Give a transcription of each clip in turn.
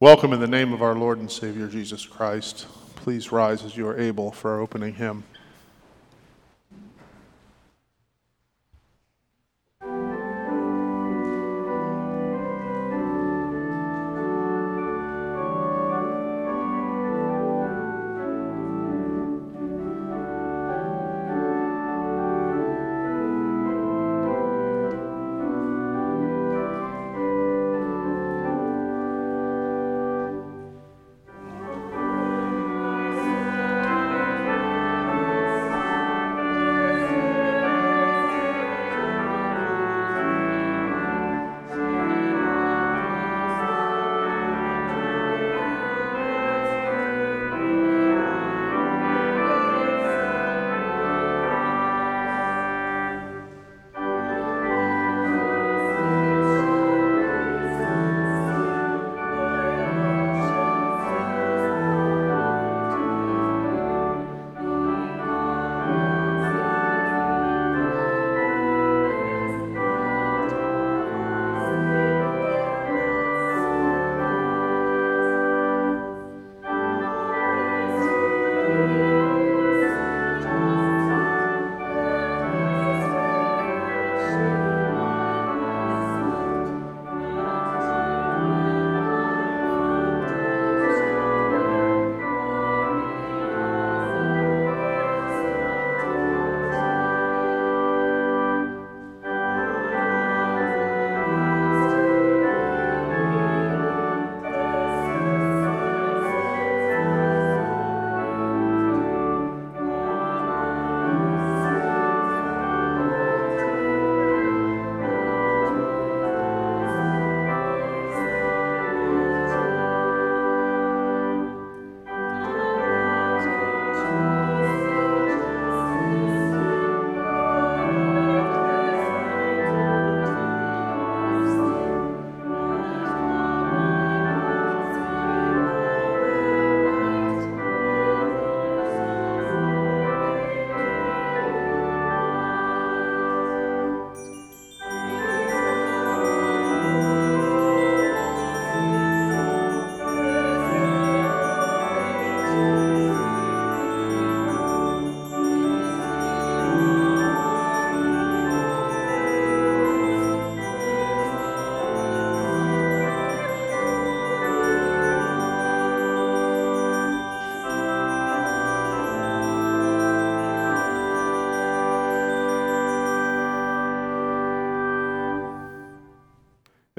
Welcome in the name of our Lord and Savior Jesus Christ. Please rise as you are able for our opening hymn.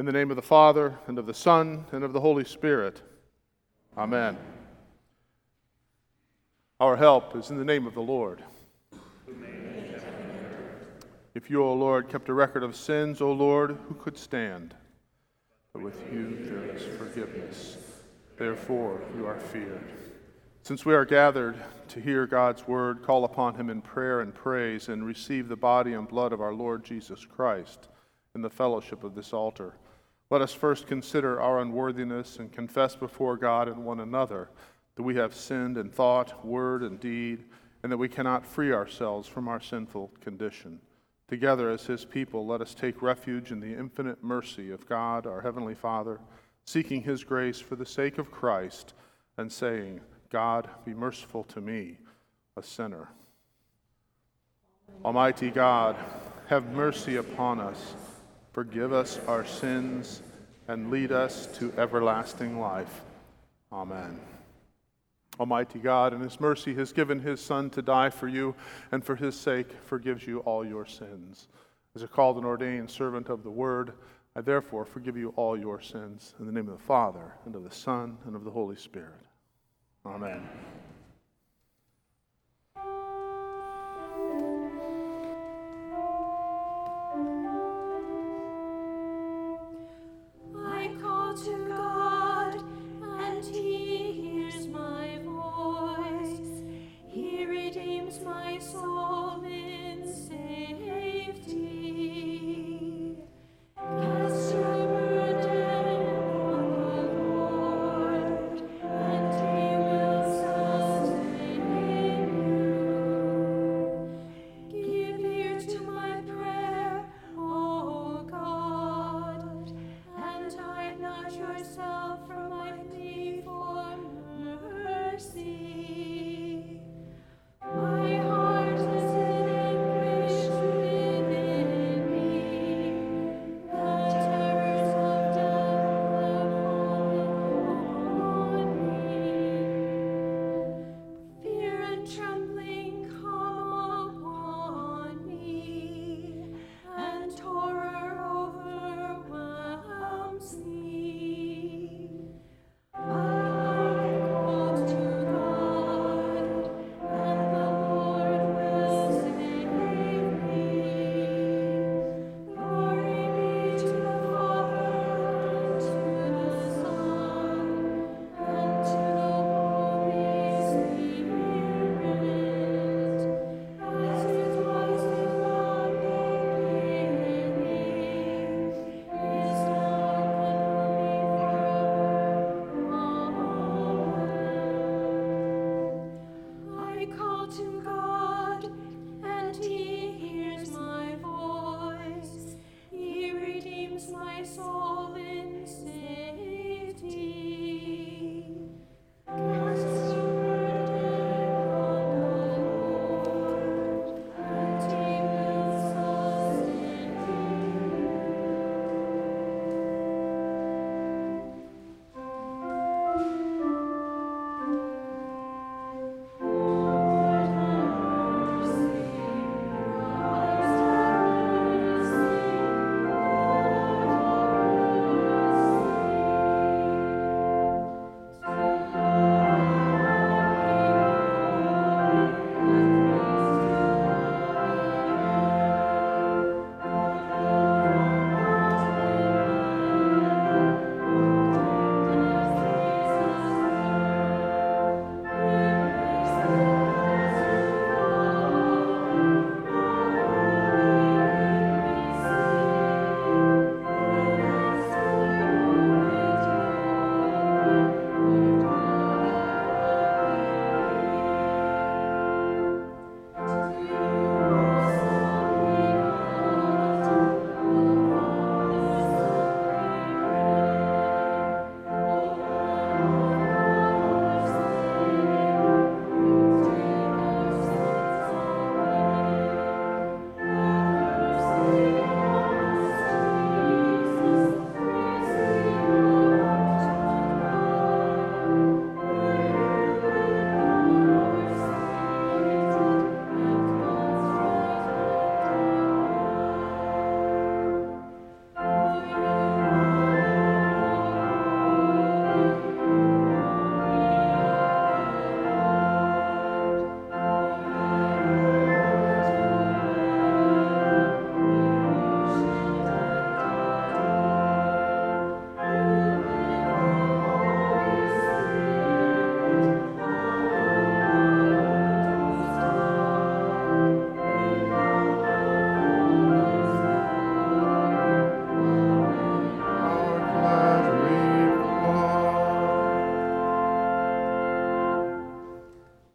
The name of the Father, and of the Son, and of the Holy Spirit. Amen. Our help is in the name of the Lord. If you, O Lord, kept a record of sins, O Lord, who could stand? But with you there is forgiveness. Therefore you are feared. Since we are gathered to hear God's word, call upon him in prayer and praise, and receive the body and blood of our Lord Jesus Christ in the fellowship of this altar. Let us first consider our unworthiness and confess before God and one another that we have sinned in thought, word, and deed, and that we cannot free ourselves from our sinful condition. Together, as His people, let us take refuge in the infinite mercy of God, our Heavenly Father, seeking His grace for the sake of Christ, and saying, God, be merciful to me, a sinner. Almighty God, have mercy upon us Forgive us our sins and lead us to everlasting life. Amen. Almighty God, in His mercy, has given His Son to die for you, and for His sake forgives you all your sins. As a called and ordained servant of the Word, I therefore forgive you all your sins. In the name of the Father, and of the Son, and of the Holy Spirit. Amen. Thank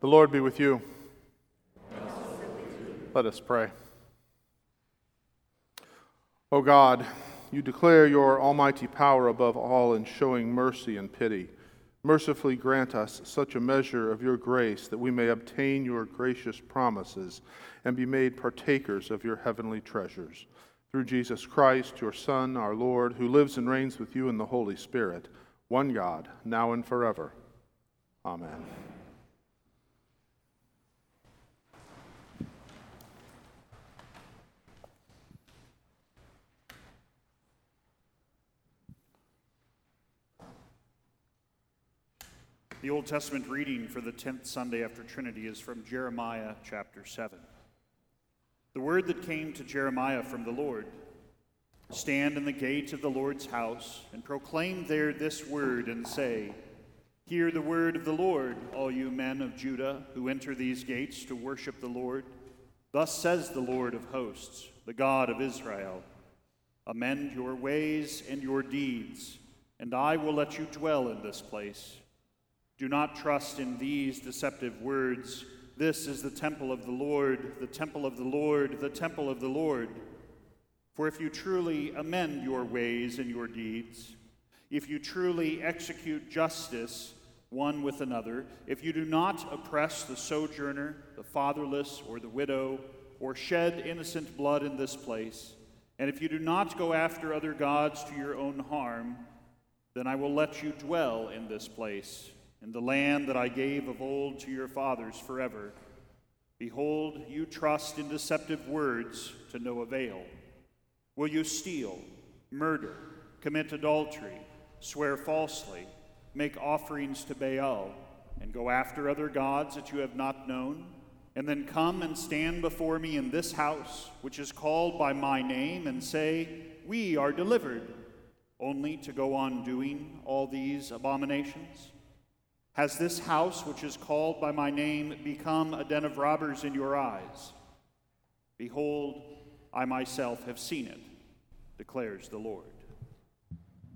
The Lord be with you. Let us pray. O God, you declare your almighty power above all in showing mercy and pity. Mercifully grant us such a measure of your grace that we may obtain your gracious promises and be made partakers of your heavenly treasures. Through Jesus Christ, your Son, our Lord, who lives and reigns with you in the Holy Spirit, one God, now and forever. Amen. The Old Testament reading for the 10th Sunday after Trinity is from Jeremiah chapter 7. The word that came to Jeremiah from the Lord Stand in the gate of the Lord's house and proclaim there this word and say, Hear the word of the Lord, all you men of Judah who enter these gates to worship the Lord. Thus says the Lord of hosts, the God of Israel Amend your ways and your deeds, and I will let you dwell in this place. Do not trust in these deceptive words. This is the temple of the Lord, the temple of the Lord, the temple of the Lord. For if you truly amend your ways and your deeds, if you truly execute justice one with another, if you do not oppress the sojourner, the fatherless, or the widow, or shed innocent blood in this place, and if you do not go after other gods to your own harm, then I will let you dwell in this place in the land that I gave of old to your fathers forever. Behold, you trust in deceptive words to no avail. Will you steal, murder, commit adultery, swear falsely, make offerings to Baal, and go after other gods that you have not known? And then come and stand before me in this house, which is called by my name, and say, We are delivered, only to go on doing all these abominations? Has this house, which is called by my name, become a den of robbers in your eyes? Behold, I myself have seen it, declares the Lord.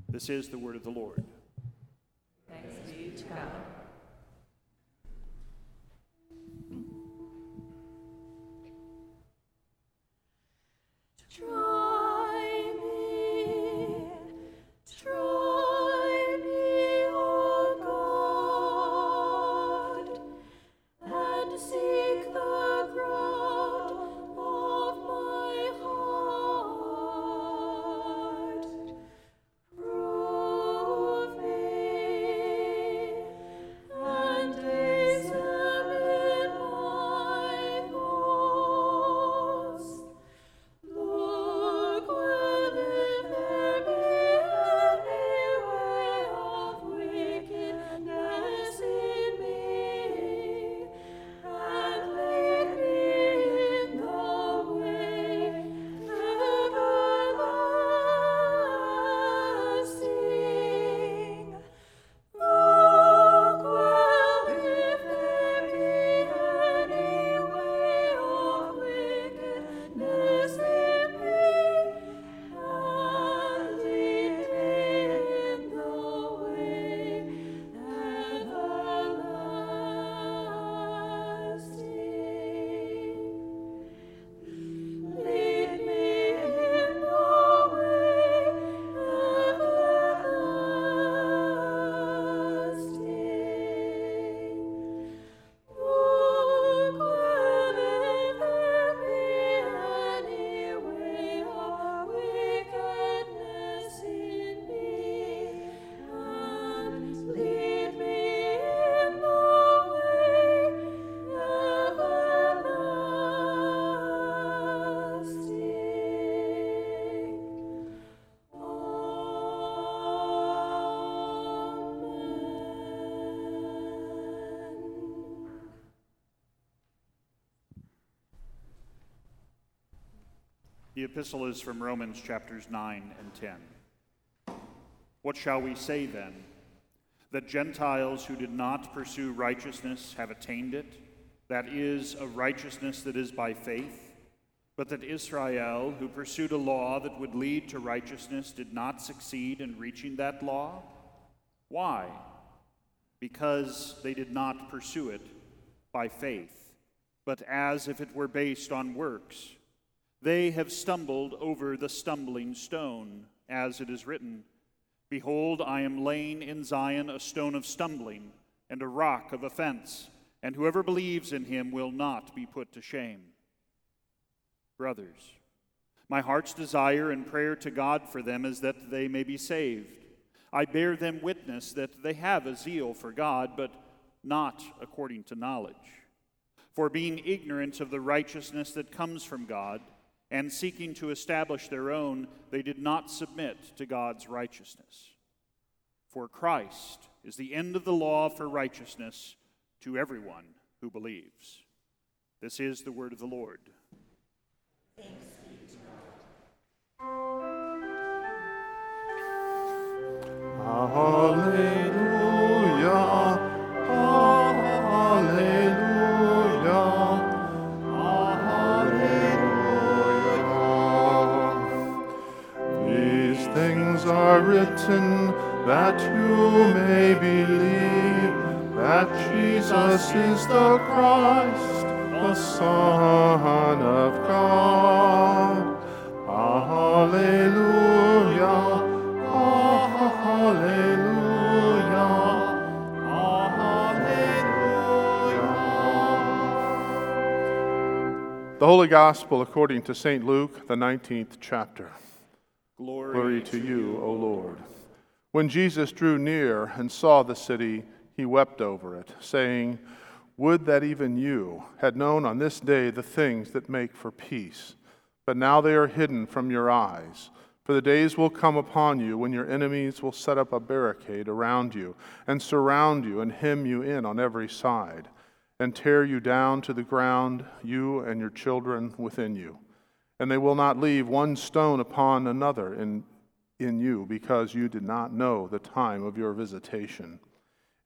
This is the word of the Lord. Thanks be to God. The epistle is from Romans chapters 9 and 10. What shall we say then? That Gentiles who did not pursue righteousness have attained it, that is, a righteousness that is by faith, but that Israel, who pursued a law that would lead to righteousness, did not succeed in reaching that law? Why? Because they did not pursue it by faith, but as if it were based on works. They have stumbled over the stumbling stone, as it is written Behold, I am laying in Zion a stone of stumbling and a rock of offense, and whoever believes in him will not be put to shame. Brothers, my heart's desire and prayer to God for them is that they may be saved. I bear them witness that they have a zeal for God, but not according to knowledge. For being ignorant of the righteousness that comes from God, and seeking to establish their own, they did not submit to God's righteousness. For Christ is the end of the law for righteousness to everyone who believes. This is the word of the Lord. Thanks. Written that you may believe that Jesus is the Christ, the Son of God. Hallelujah. The Holy Gospel according to St. Luke, the 19th chapter. Glory, Glory to you, O Lord. When Jesus drew near and saw the city, he wept over it, saying, Would that even you had known on this day the things that make for peace, but now they are hidden from your eyes. For the days will come upon you when your enemies will set up a barricade around you and surround you and hem you in on every side and tear you down to the ground, you and your children within you. And they will not leave one stone upon another in, in you, because you did not know the time of your visitation.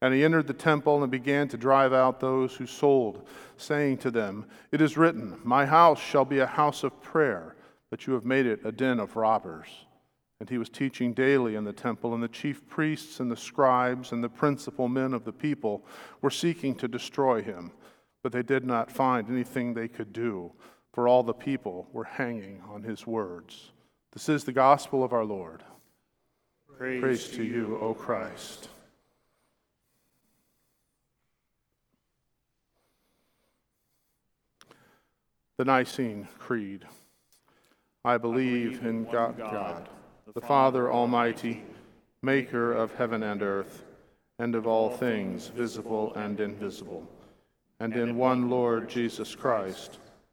And he entered the temple and began to drive out those who sold, saying to them, It is written, My house shall be a house of prayer, but you have made it a den of robbers. And he was teaching daily in the temple, and the chief priests and the scribes and the principal men of the people were seeking to destroy him. But they did not find anything they could do, for all the people were hanging on his words. This is the gospel of our Lord. Praise, Praise to you, O Christ. The Nicene Creed. I believe in God. God the Father Almighty, maker of heaven and earth, and of all things visible and invisible, and in one Lord Jesus Christ,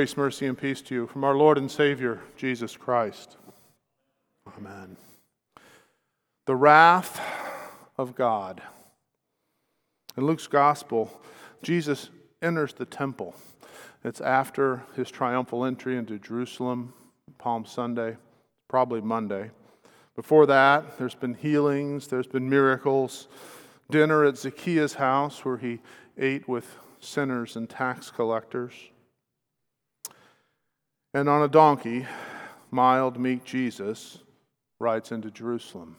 Grace, mercy, and peace to you from our Lord and Savior, Jesus Christ. Amen. The wrath of God. In Luke's gospel, Jesus enters the temple. It's after his triumphal entry into Jerusalem, Palm Sunday, probably Monday. Before that, there's been healings, there's been miracles, dinner at Zacchaeus' house where he ate with sinners and tax collectors. And on a donkey, mild, meek Jesus rides into Jerusalem.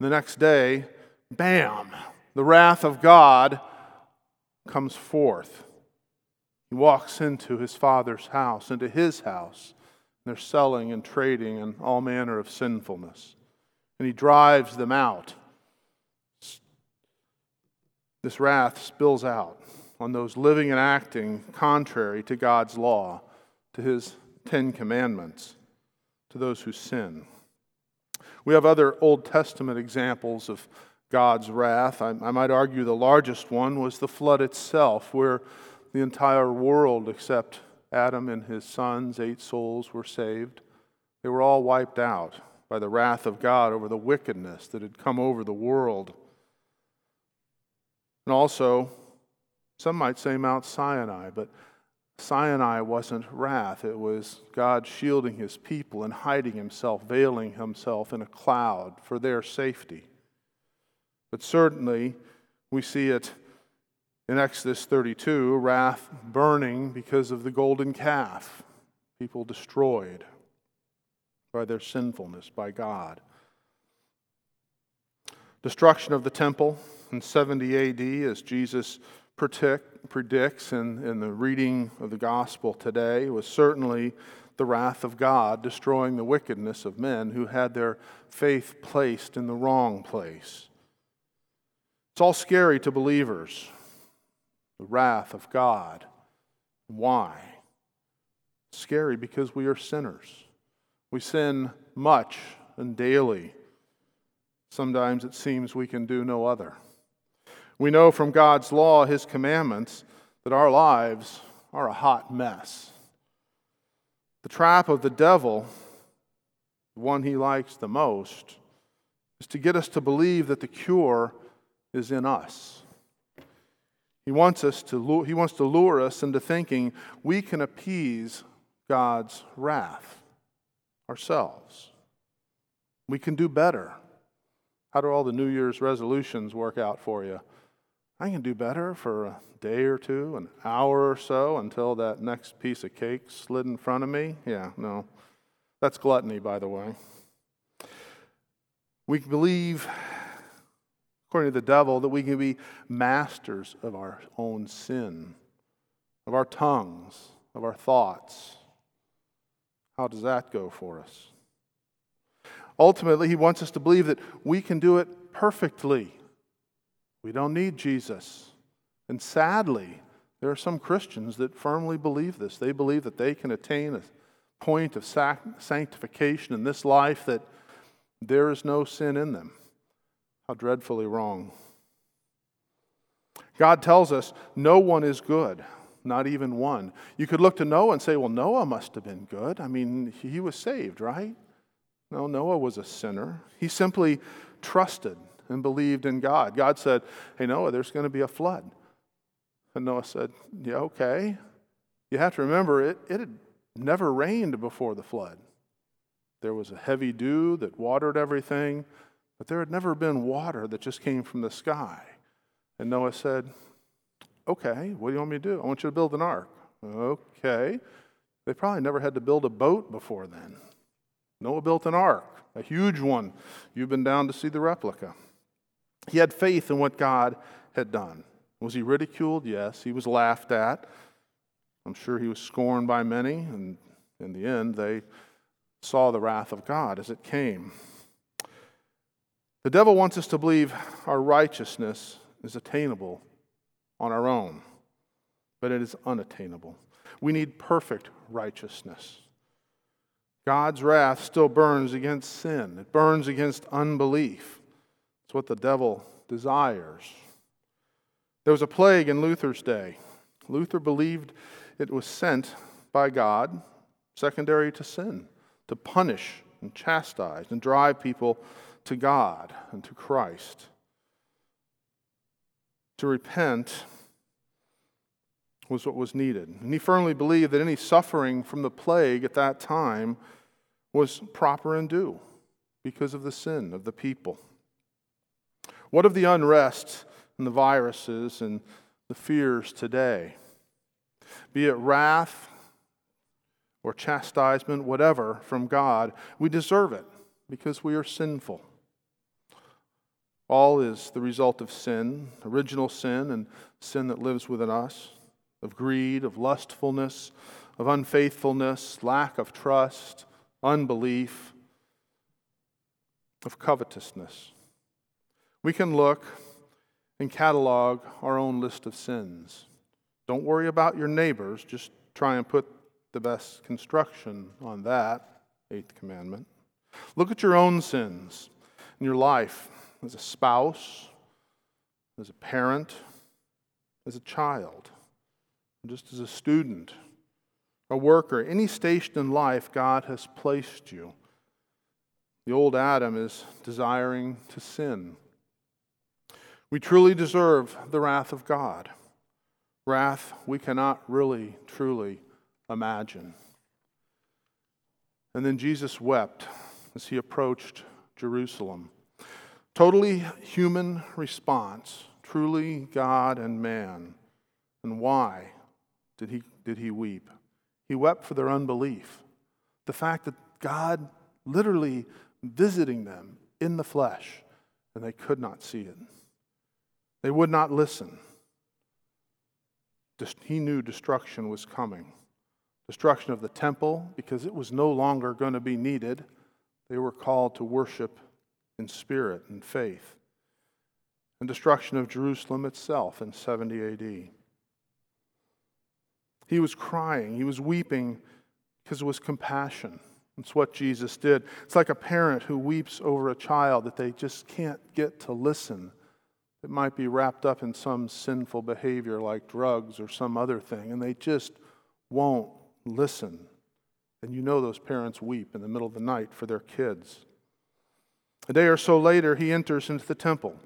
The next day, bam, the wrath of God comes forth. He walks into his father's house, into his house. They're selling and trading and all manner of sinfulness. And he drives them out. This wrath spills out on those living and acting contrary to God's law, to his Ten Commandments to those who sin. We have other Old Testament examples of God's wrath. I, I, might argue the largest one was the flood itself, where the entire world, except Adam and his sons, eight souls, were saved. They were all wiped out by the wrath of God over the wickedness that had come over the world. And also, some might say Mount Sinai, but Sinai wasn't wrath, it was God shielding his people and hiding himself, veiling himself in a cloud for their safety. But certainly, we see it in Exodus 32 wrath burning because of the golden calf, people destroyed by their sinfulness by God. Destruction of the temple in 70 AD as Jesus predict, predicts in, in the reading of the gospel today was certainly the wrath of God, destroying the wickedness of men who had their faith placed in the wrong place. It's all scary to believers. The wrath of God. Why? It's scary because we are sinners. We sin much and daily. Sometimes it seems we can do no other. We know from God's law, His commandments, that our lives are a hot mess. The trap of the devil, the one he likes the most, is to get us to believe that the cure is in us. He wants, us to, he wants to lure us into thinking we can appease God's wrath ourselves. We can do better. How do all the New Year's resolutions work out for you? I can do better for a day or two, an hour or so until that next piece of cake slid in front of me. Yeah, no. That's gluttony, by the way. We believe, according to the devil, that we can be masters of our own sin, of our tongues, of our thoughts. How does that go for us? Ultimately, he wants us to believe that we can do it perfectly we don't need Jesus. And sadly, there are some Christians that firmly believe this. They believe that they can attain a point of sanctification in this life that there is no sin in them. How dreadfully wrong. God tells us no one is good, not even one. You could look to Noah and say, well, Noah must have been good. I mean, he was saved, right? No, Noah was a sinner. He simply trusted and believed in God. God said, Hey, Noah, there's going to be a flood. And Noah said, Yeah, okay. You have to remember, it, it had never rained before the flood. There was a heavy dew that watered everything, but there had never been water that just came from the sky. And Noah said, Okay, what do you want me to do? I want you to build an ark. Okay. They probably never had to build a boat before then. Noah built an ark, a huge one. You've been down to see the replica. He had faith in what God had done. Was he ridiculed? Yes. He was laughed at. I'm sure he was scorned by many, and in the end, they saw the wrath of God as it came. The devil wants us to believe our righteousness is attainable on our own, but it is unattainable. We need perfect righteousness. God's wrath still burns against sin, it burns against unbelief. It's what the devil desires. There was a plague in Luther's day. Luther believed it was sent by God, secondary to sin, to punish and chastise and drive people to God and to Christ. To repent was what was needed. And he firmly believed that any suffering from the plague at that time was proper and due because of the sin of the people. What of the unrest and the viruses and the fears today? Be it wrath or chastisement, whatever, from God, we deserve it because we are sinful. All is the result of sin, original sin, and sin that lives within us of greed, of lustfulness, of unfaithfulness, lack of trust, unbelief, of covetousness. We can look and catalog our own list of sins. Don't worry about your neighbors, just try and put the best construction on that, eighth commandment. Look at your own sins in your life as a spouse, as a parent, as a child just as a student, a worker, any station in life God has placed you. The old Adam is desiring to sin. We truly deserve the wrath of God. Wrath we cannot really, truly imagine. And then Jesus wept as he approached Jerusalem. Totally human response, truly God and man. And why? did he, did he weep? He wept for their unbelief. The fact that God literally visiting them in the flesh, and they could not see it. They would not listen. He knew destruction was coming. Destruction of the temple, because it was no longer going to be needed. They were called to worship in spirit and faith. And destruction of Jerusalem itself in 70 AD. He was crying, he was weeping because it was compassion. It's what Jesus did. It's like a parent who weeps over a child that they just can't get to listen. It might be wrapped up in some sinful behavior like drugs or some other thing, and they just won't listen. And you know those parents weep in the middle of the night for their kids. A day or so later, he enters into the temple,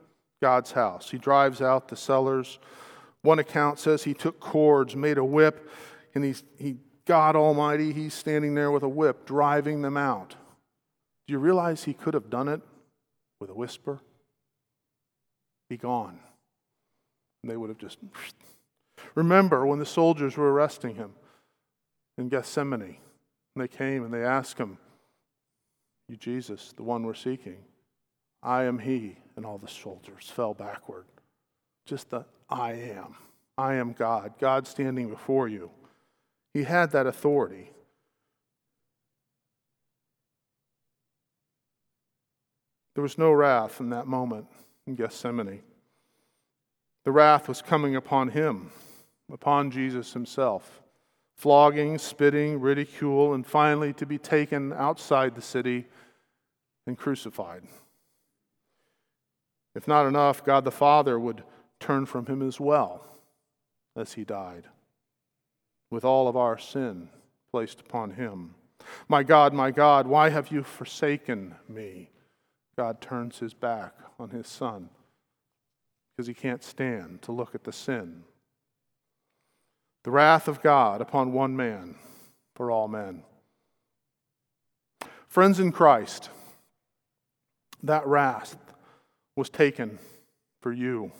God's house. He drives out the sellers one account says he took cords, made a whip, and he's, he, God Almighty, he's standing there with a whip, driving them out. Do you realize he could have done it with a whisper? Be gone. And they would have just. Remember when the soldiers were arresting him in Gethsemane, and they came and they asked him, You, Jesus, the one we're seeking, I am he. And all the soldiers fell backward. Just the I am. I am God, God standing before you. He had that authority. There was no wrath in that moment in Gethsemane. The wrath was coming upon him, upon Jesus himself. Flogging, spitting, ridicule, and finally to be taken outside the city and crucified. If not enough, God the Father would turn from him as well as he died, with all of our sin placed upon him. My God, my God, why have you forsaken me? God turns his back on his son because he can't stand to look at the sin. The wrath of God upon one man for all men. Friends in Christ, that wrath was taken for you.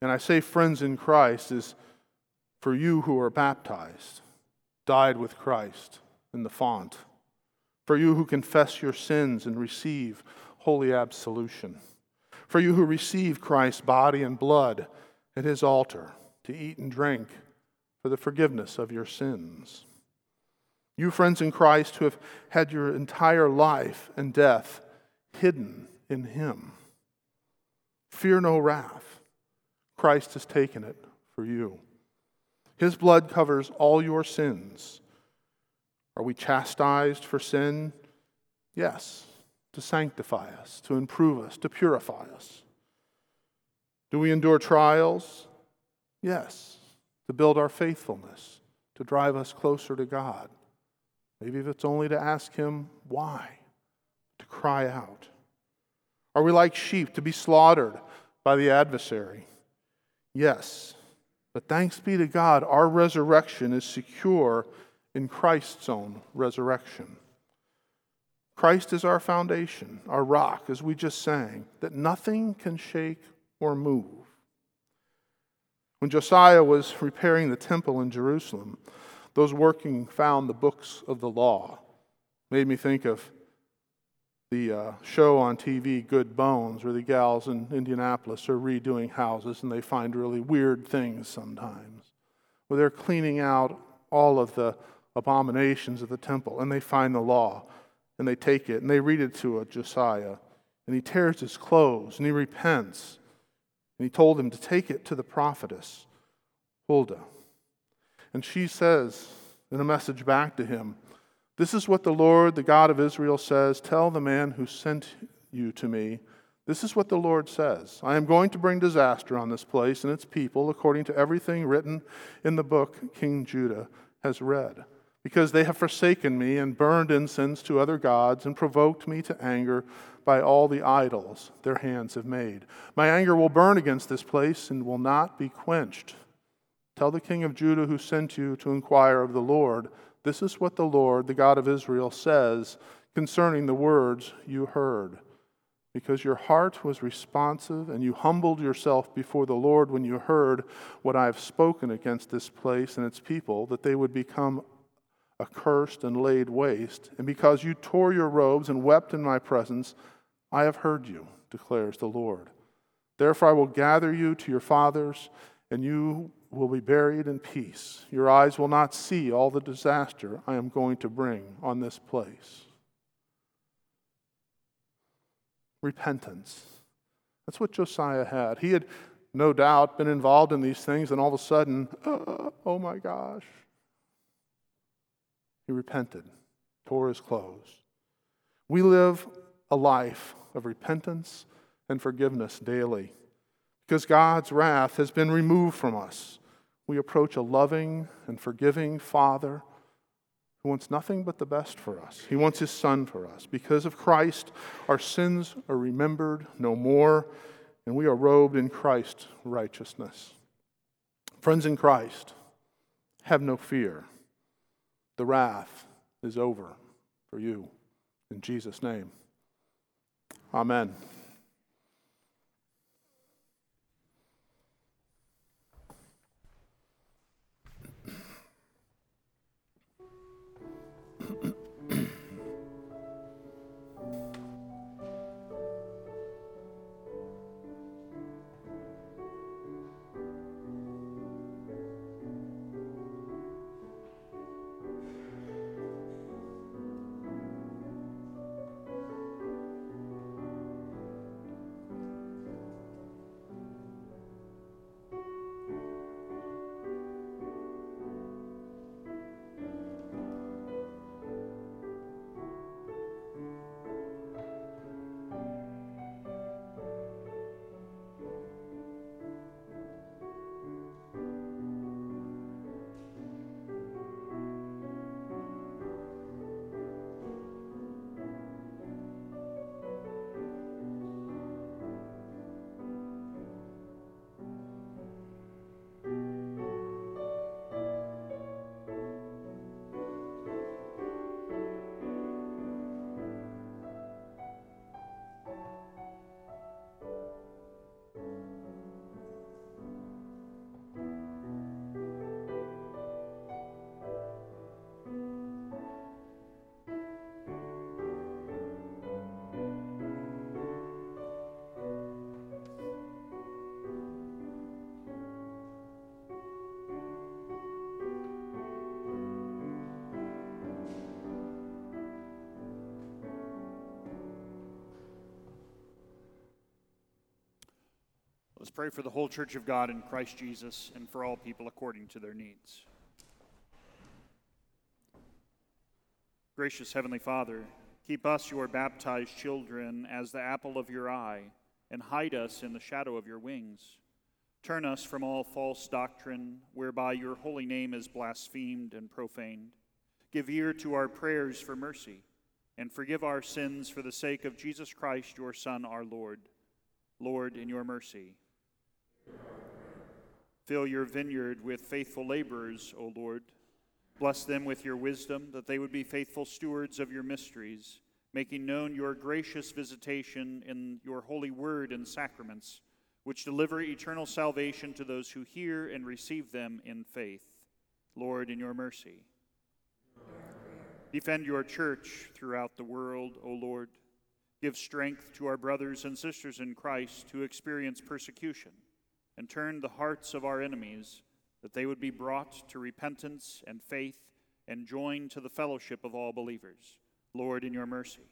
And I say friends in Christ is for you who are baptized, died with Christ in the font, for you who confess your sins and receive holy absolution, for you who receive Christ's body and blood at his altar to eat and drink for the forgiveness of your sins. You, friends in Christ, who have had your entire life and death hidden in him, fear no wrath Christ has taken it for you. His blood covers all your sins. Are we chastised for sin? Yes, to sanctify us, to improve us, to purify us. Do we endure trials? Yes, to build our faithfulness, to drive us closer to God. Maybe if it's only to ask Him why, to cry out. Are we like sheep to be slaughtered by the adversary? Yes. But thanks be to God, our resurrection is secure in Christ's own resurrection. Christ is our foundation, our rock, as we just sang, that nothing can shake or move. When Josiah was repairing the temple in Jerusalem, those working found the books of the law. Made me think of the uh, show on TV, Good Bones, where the gals in Indianapolis are redoing houses and they find really weird things sometimes. Where they're cleaning out all of the abominations of the temple and they find the law and they take it and they read it to Josiah and he tears his clothes and he repents. And he told him to take it to the prophetess, Huldah. And she says in a message back to him, This is what the Lord, the God of Israel, says Tell the man who sent you to me, this is what the Lord says I am going to bring disaster on this place and its people, according to everything written in the book King Judah has read because they have forsaken me and burned incense to other gods and provoked me to anger by all the idols their hands have made. My anger will burn against this place and will not be quenched. Tell the king of Judah who sent you to inquire of the Lord, this is what the Lord, the God of Israel, says concerning the words you heard. Because your heart was responsive and you humbled yourself before the Lord when you heard what I have spoken against this place and its people, that they would become accursed and laid waste, and because you tore your robes and wept in my presence, I have heard you, declares the Lord. Therefore, I will gather you to your fathers, and you will be buried in peace. Your eyes will not see all the disaster I am going to bring on this place. Repentance. That's what Josiah had. He had no doubt been involved in these things, and all of a sudden, uh, oh my gosh, he repented, tore his clothes. We live a life of repentance and forgiveness daily. Because God's wrath has been removed from us, we approach a loving and forgiving Father who wants nothing but the best for us. He wants His Son for us. Because of Christ, our sins are remembered no more, and we are robed in Christ's righteousness. Friends in Christ, have no fear. The wrath is over for you. In Jesus' name. Amen. Pray for the whole church of God in Christ Jesus and for all people according to their needs. Gracious Heavenly Father, keep us, your baptized children, as the apple of your eye, and hide us in the shadow of your wings. Turn us from all false doctrine whereby your holy name is blasphemed and profaned. Give ear to our prayers for mercy, and forgive our sins for the sake of Jesus Christ, your Son, our Lord. Lord, in your mercy. Fill your vineyard with faithful laborers, O Lord. Bless them with your wisdom, that they would be faithful stewards of your mysteries, making known your gracious visitation in your holy word and sacraments which deliver eternal salvation to those who hear and receive them in faith. Lord, in your mercy. Defend your church throughout the world, O Lord. Give strength to our brothers and sisters in Christ who experience persecution, and turn the hearts of our enemies that they would be brought to repentance and faith and joined to the fellowship of all believers. Lord, in your mercy.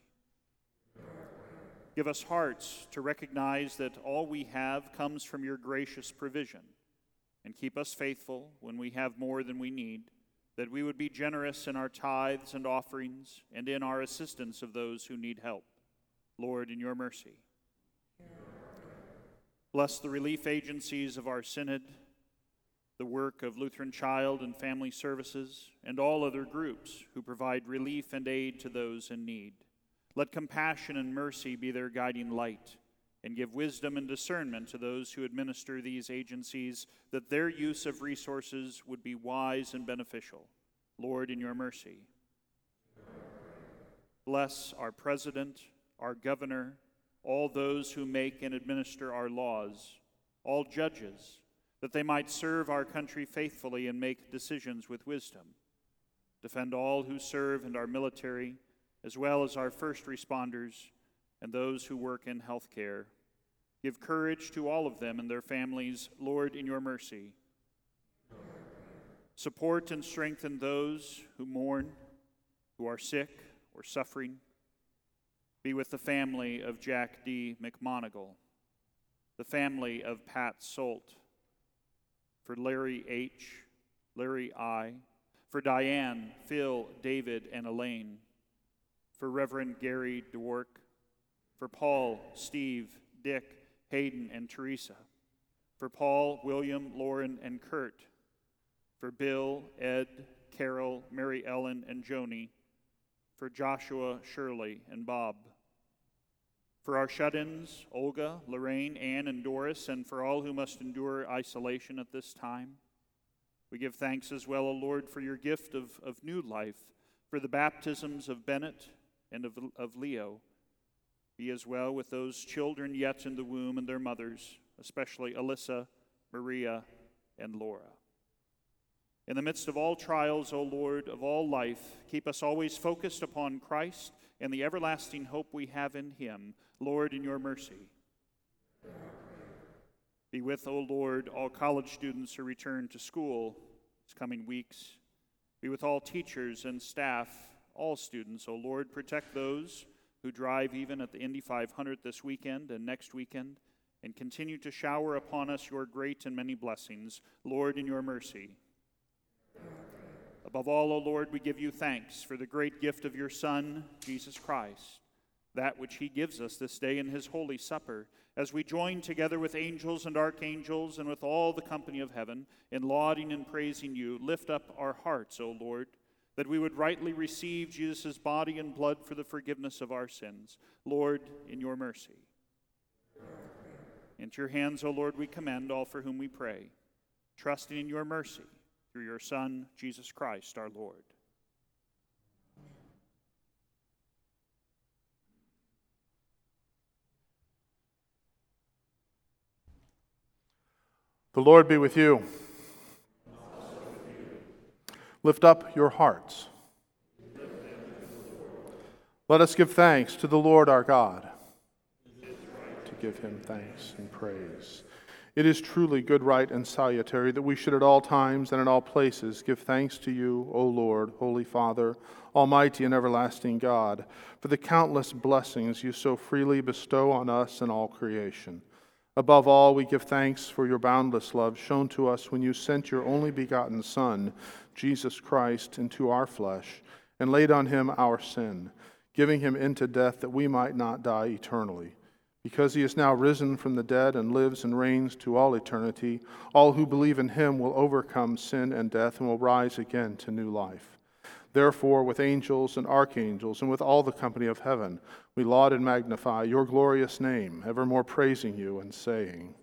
Give us hearts to recognize that all we have comes from your gracious provision. And keep us faithful when we have more than we need, that we would be generous in our tithes and offerings and in our assistance of those who need help. Lord, in your mercy. Bless the relief agencies of our synod, the work of Lutheran Child and Family Services, and all other groups who provide relief and aid to those in need. Let compassion and mercy be their guiding light, and give wisdom and discernment to those who administer these agencies, that their use of resources would be wise and beneficial. Lord, in your mercy. Bless our president, our governor, all those who make and administer our laws, all judges, that they might serve our country faithfully and make decisions with wisdom. Defend all who serve in our military as well as our first responders and those who work in healthcare. Give courage to all of them and their families, Lord, in your mercy. Support and strengthen those who mourn, who are sick or suffering. Be with the family of Jack D. McMonigal, the family of Pat Solt, for Larry H., Larry I., for Diane, Phil, David, and Elaine for Reverend Gary Dwork, for Paul, Steve, Dick, Hayden, and Teresa, for Paul, William, Lauren, and Kurt, for Bill, Ed, Carol, Mary Ellen, and Joni, for Joshua, Shirley, and Bob, for our shut ins, Olga, Lorraine, Anne, and Doris, and for all who must endure isolation at this time. We give thanks as well, O Lord, for your gift of, of new life, for the baptisms of Bennett and of, of Leo. Be as well with those children yet in the womb and their mothers, especially Alyssa, Maria, and Laura. In the midst of all trials, O Lord, of all life, keep us always focused upon Christ and the everlasting hope we have in Him. Lord, in your mercy. Be with, O Lord, all college students who return to school this coming weeks. Be with all teachers and staff all students. O Lord, protect those who drive even at the Indy 500 this weekend and next weekend, and continue to shower upon us your great and many blessings, Lord, in your mercy. Above all, O Lord, we give you thanks for the great gift of your Son, Jesus Christ, that which he gives us this day in his holy supper, as we join together with angels and archangels and with all the company of heaven in lauding and praising you. Lift up our hearts, O Lord that we would rightly receive Jesus' body and blood for the forgiveness of our sins. Lord, in your mercy. Into your hands, O Lord, we commend all for whom we pray, trusting in your mercy through your Son, Jesus Christ, our Lord. The Lord be with you. Lift up your hearts. Let us give thanks to the Lord our God. To give him thanks and praise. It is truly good, right, and salutary that we should at all times and in all places give thanks to you, O Lord, Holy Father, Almighty and everlasting God, for the countless blessings you so freely bestow on us and all creation. Above all, we give thanks for your boundless love shown to us when you sent your only begotten Son Jesus Christ, into our flesh, and laid on him our sin, giving him into death that we might not die eternally, Because he is now risen from the dead and lives and reigns to all eternity, all who believe in him will overcome sin and death and will rise again to new life. Therefore, with angels and archangels and with all the company of heaven, we laud and magnify your glorious name, evermore praising you and saying,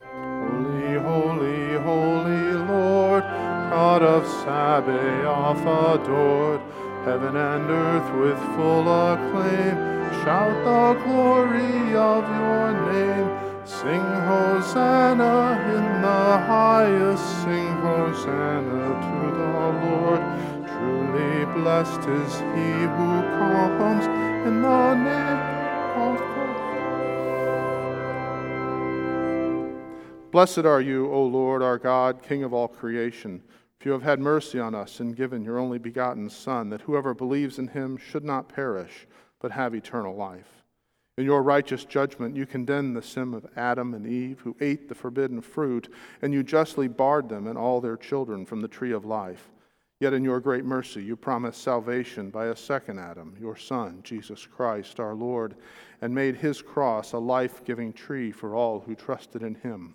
Holy, holy, holy Lord, God of Sabaoth adored, heaven and earth with full acclaim Shout the glory of your name. Sing Hosanna in the highest. Sing Hosanna to the Lord. Truly blessed is he who comes in the name of God. Blessed are you, O Lord our God, King of all creation. If you have had mercy on us and given your only begotten Son, that whoever believes in him should not perish but have eternal life. In your righteous judgment, you condemned the sin of Adam and Eve, who ate the forbidden fruit, and you justly barred them and all their children from the tree of life. Yet in your great mercy, you promised salvation by a second Adam, your Son, Jesus Christ, our Lord, and made his cross a life giving tree for all who trusted in him.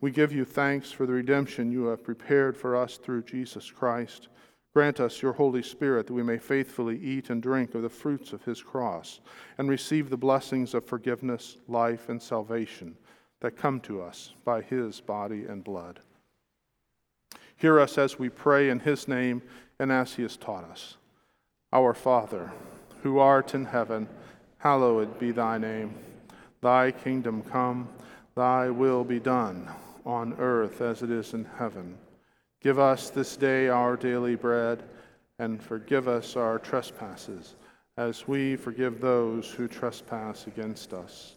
We give you thanks for the redemption you have prepared for us through Jesus Christ Grant us your Holy Spirit that we may faithfully eat and drink of the fruits of his cross and receive the blessings of forgiveness, life, and salvation that come to us by his body and blood. Hear us as we pray in his name and as he has taught us. Our Father, who art in heaven, hallowed be thy name. Thy kingdom come, thy will be done, on earth as it is in heaven. Give us this day our daily bread, and forgive us our trespasses, as we forgive those who trespass against us.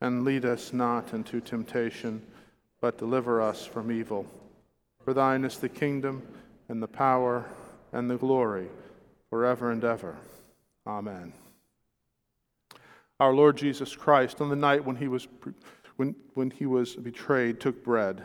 And lead us not into temptation, but deliver us from evil. For thine is the kingdom, and the power, and the glory, forever and ever. Amen. Our Lord Jesus Christ, on the night when he was, when, when he was betrayed, took bread.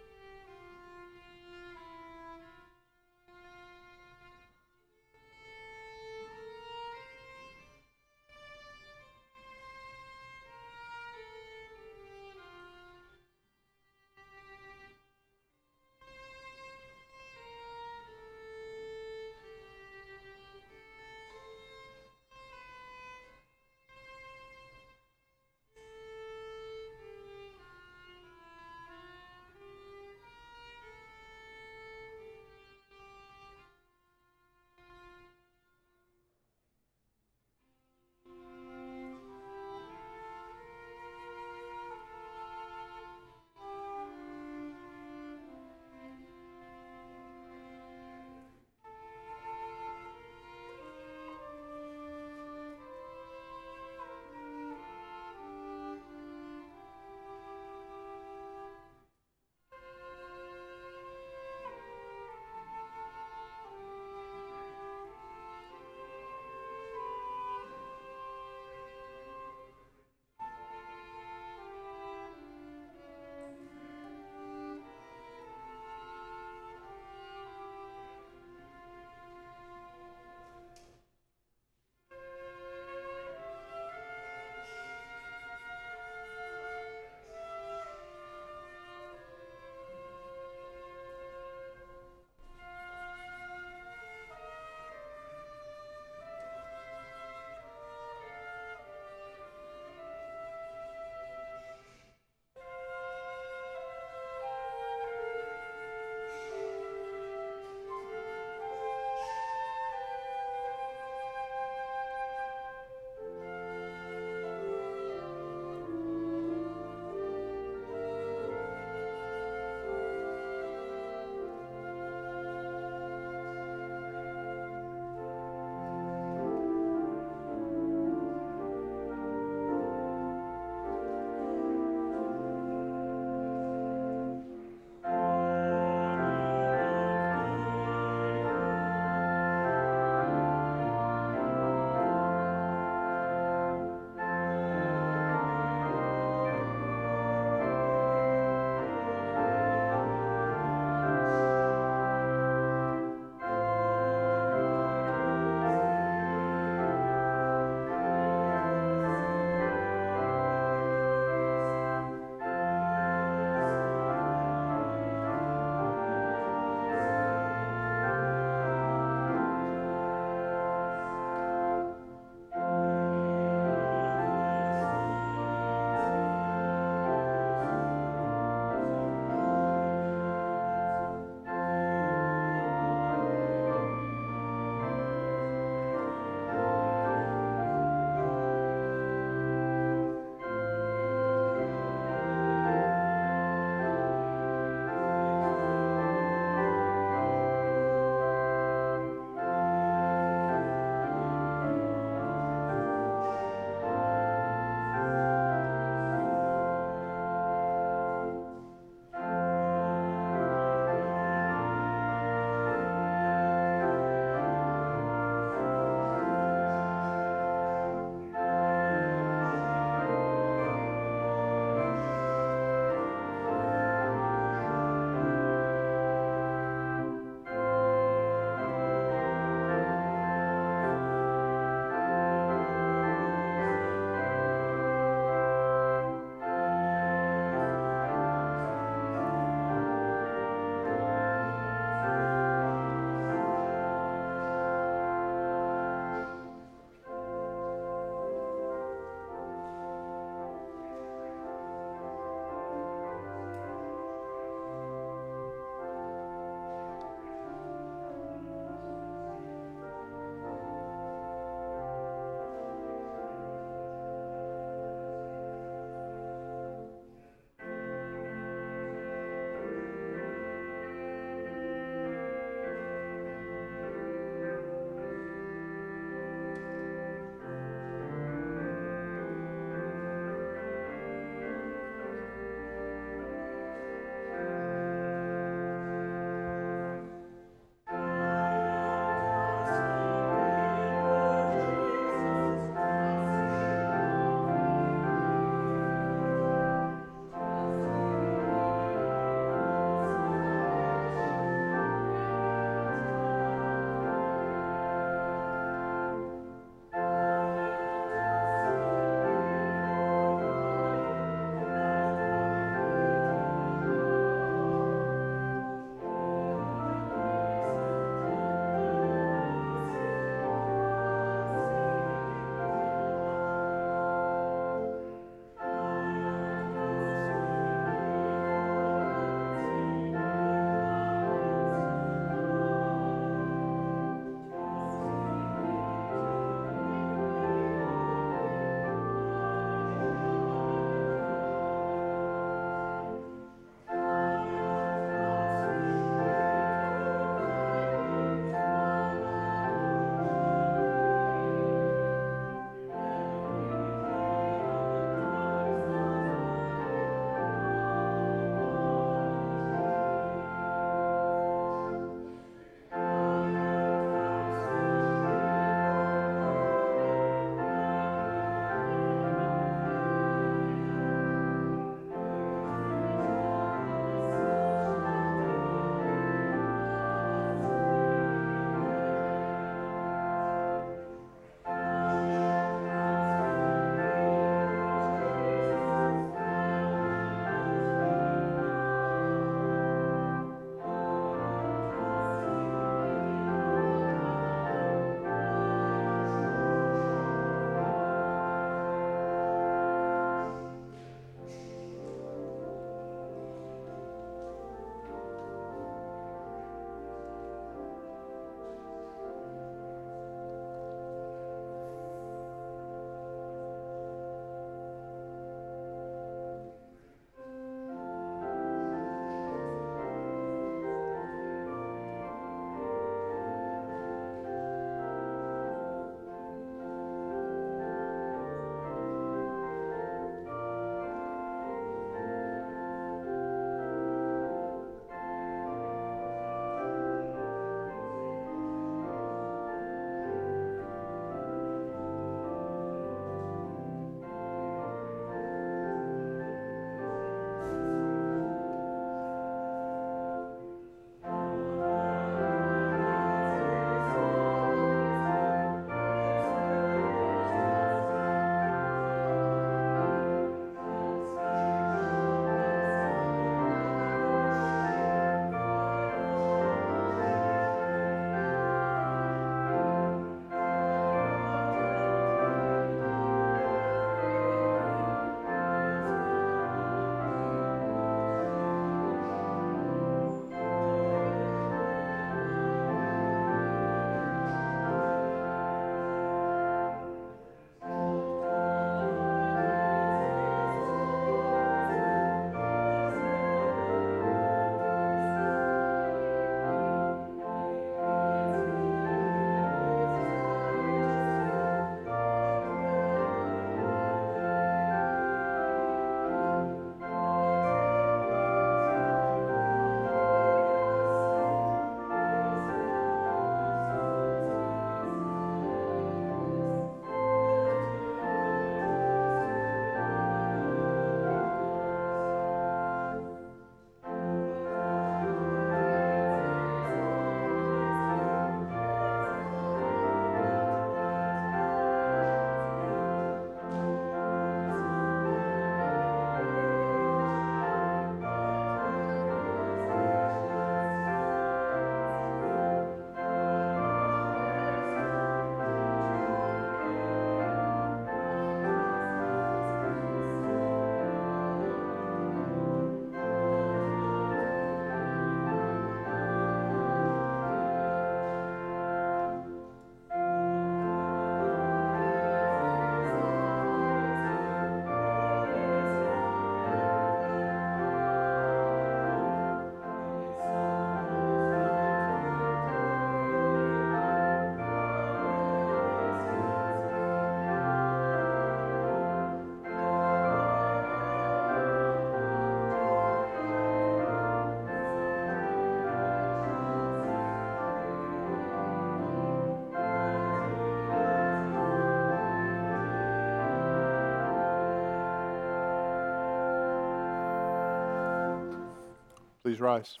Please rise.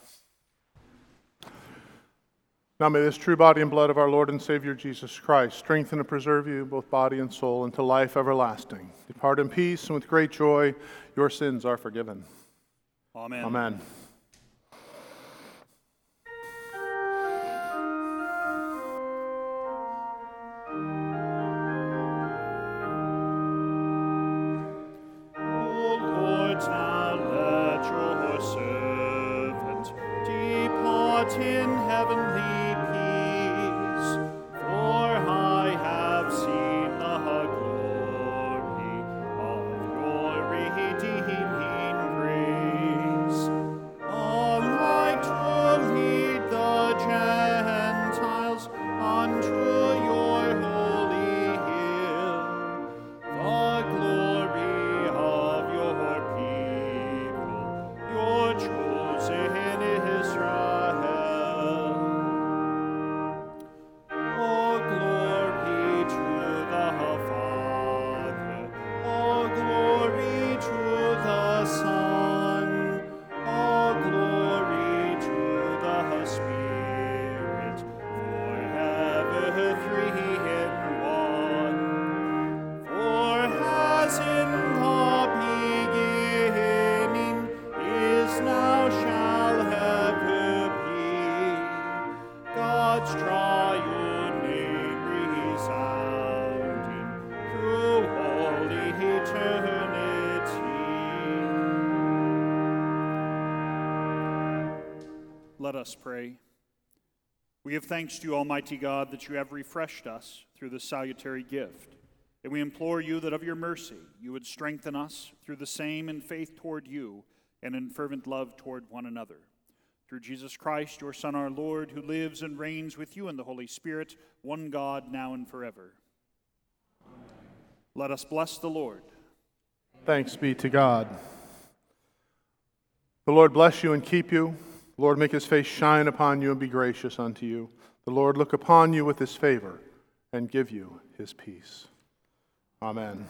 Now may this true body and blood of our Lord and Savior Jesus Christ strengthen and preserve you, both body and soul, into life everlasting. Depart in peace, and with great joy your sins are forgiven. Amen. Amen. Let us pray. We give thanks to you, Almighty God, that you have refreshed us through this salutary gift. And we implore you that of your mercy you would strengthen us through the same in faith toward you and in fervent love toward one another. Through Jesus Christ, your Son, our Lord, who lives and reigns with you in the Holy Spirit, one God, now and forever. Let us bless the Lord. Thanks be to God. The Lord bless you and keep you. The Lord make his face shine upon you and be gracious unto you. The Lord look upon you with his favor and give you his peace. Amen.